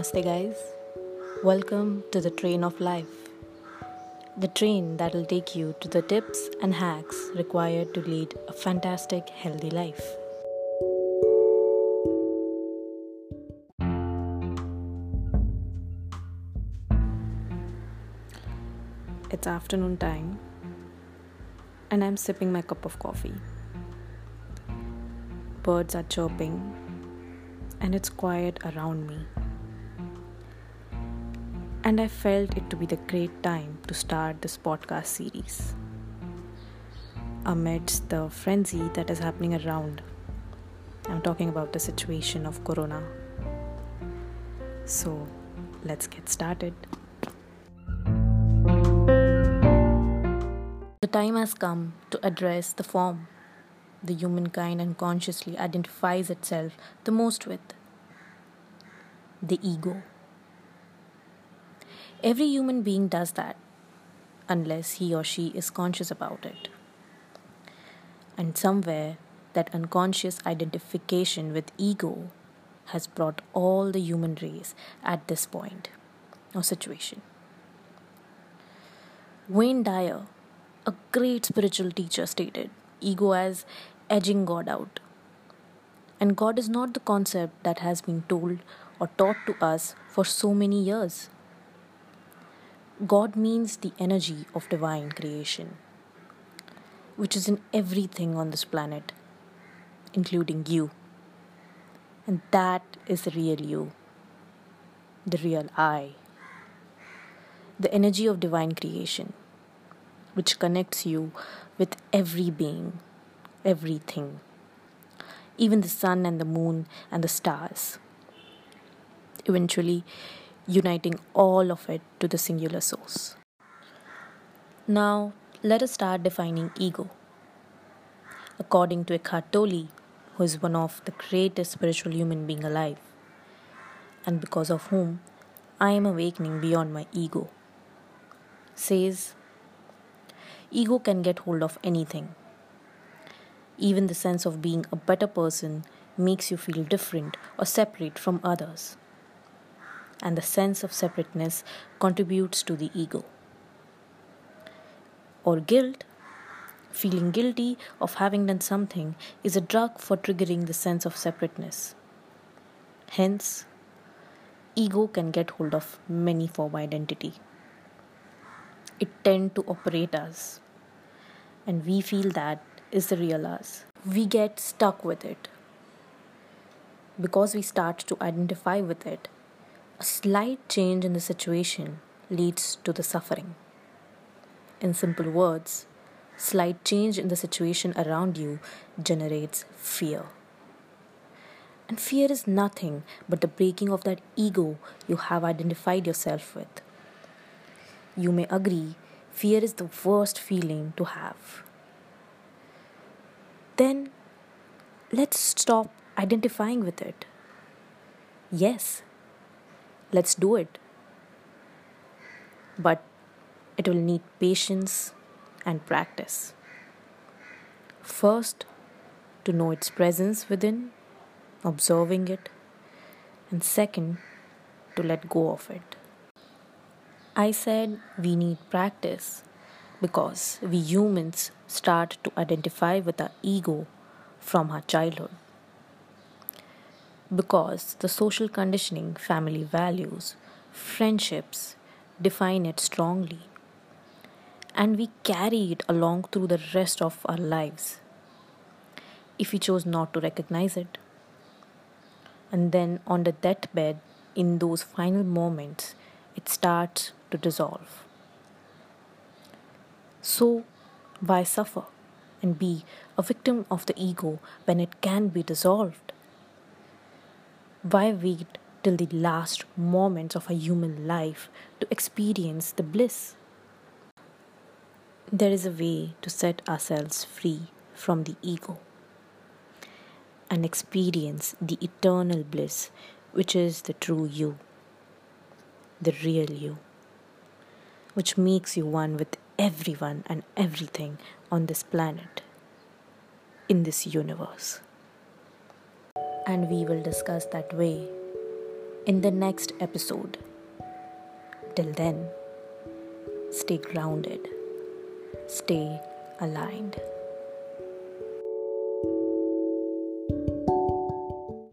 Namaste, guys. Welcome to the train of life. The train that will take you to the tips and hacks required to lead a fantastic, healthy life. It's afternoon time, and I'm sipping my cup of coffee. Birds are chirping, and it's quiet around me. And I felt it to be the great time to start this podcast series. Amidst the frenzy that is happening around, I'm talking about the situation of Corona. So, let's get started. The time has come to address the form the humankind unconsciously identifies itself the most with the ego. Every human being does that unless he or she is conscious about it. And somewhere, that unconscious identification with ego has brought all the human race at this point or situation. Wayne Dyer, a great spiritual teacher, stated ego as edging God out. And God is not the concept that has been told or taught to us for so many years. God means the energy of divine creation, which is in everything on this planet, including you. And that is the real you, the real I, the energy of divine creation, which connects you with every being, everything, even the sun and the moon and the stars eventually uniting all of it to the singular source. Now, let us start defining ego. According to Eckhart Tolle, who is one of the greatest spiritual human being alive, and because of whom I am awakening beyond my ego, says, Ego can get hold of anything. Even the sense of being a better person makes you feel different or separate from others and the sense of separateness contributes to the ego. Or guilt, feeling guilty of having done something, is a drug for triggering the sense of separateness. Hence, ego can get hold of many form identity. It tend to operate us, and we feel that is the real us. We get stuck with it because we start to identify with it a slight change in the situation leads to the suffering. In simple words, slight change in the situation around you generates fear. And fear is nothing but the breaking of that ego you have identified yourself with. You may agree, fear is the worst feeling to have. Then let's stop identifying with it. Yes, Let's do it. But it will need patience and practice. First, to know its presence within, observing it, and second, to let go of it. I said we need practice because we humans start to identify with our ego from our childhood because the social conditioning, family values, friendships define it strongly. And we carry it along through the rest of our lives if we chose not to recognize it. And then on the deathbed, in those final moments, it starts to dissolve. So, why suffer and be a victim of the ego when it can be dissolved? Why wait till the last moments of a human life to experience the bliss? There is a way to set ourselves free from the ego and experience the eternal bliss, which is the true you, the real you, which makes you one with everyone and everything on this planet, in this universe and we will discuss that way in the next episode. Till then, stay grounded, stay aligned.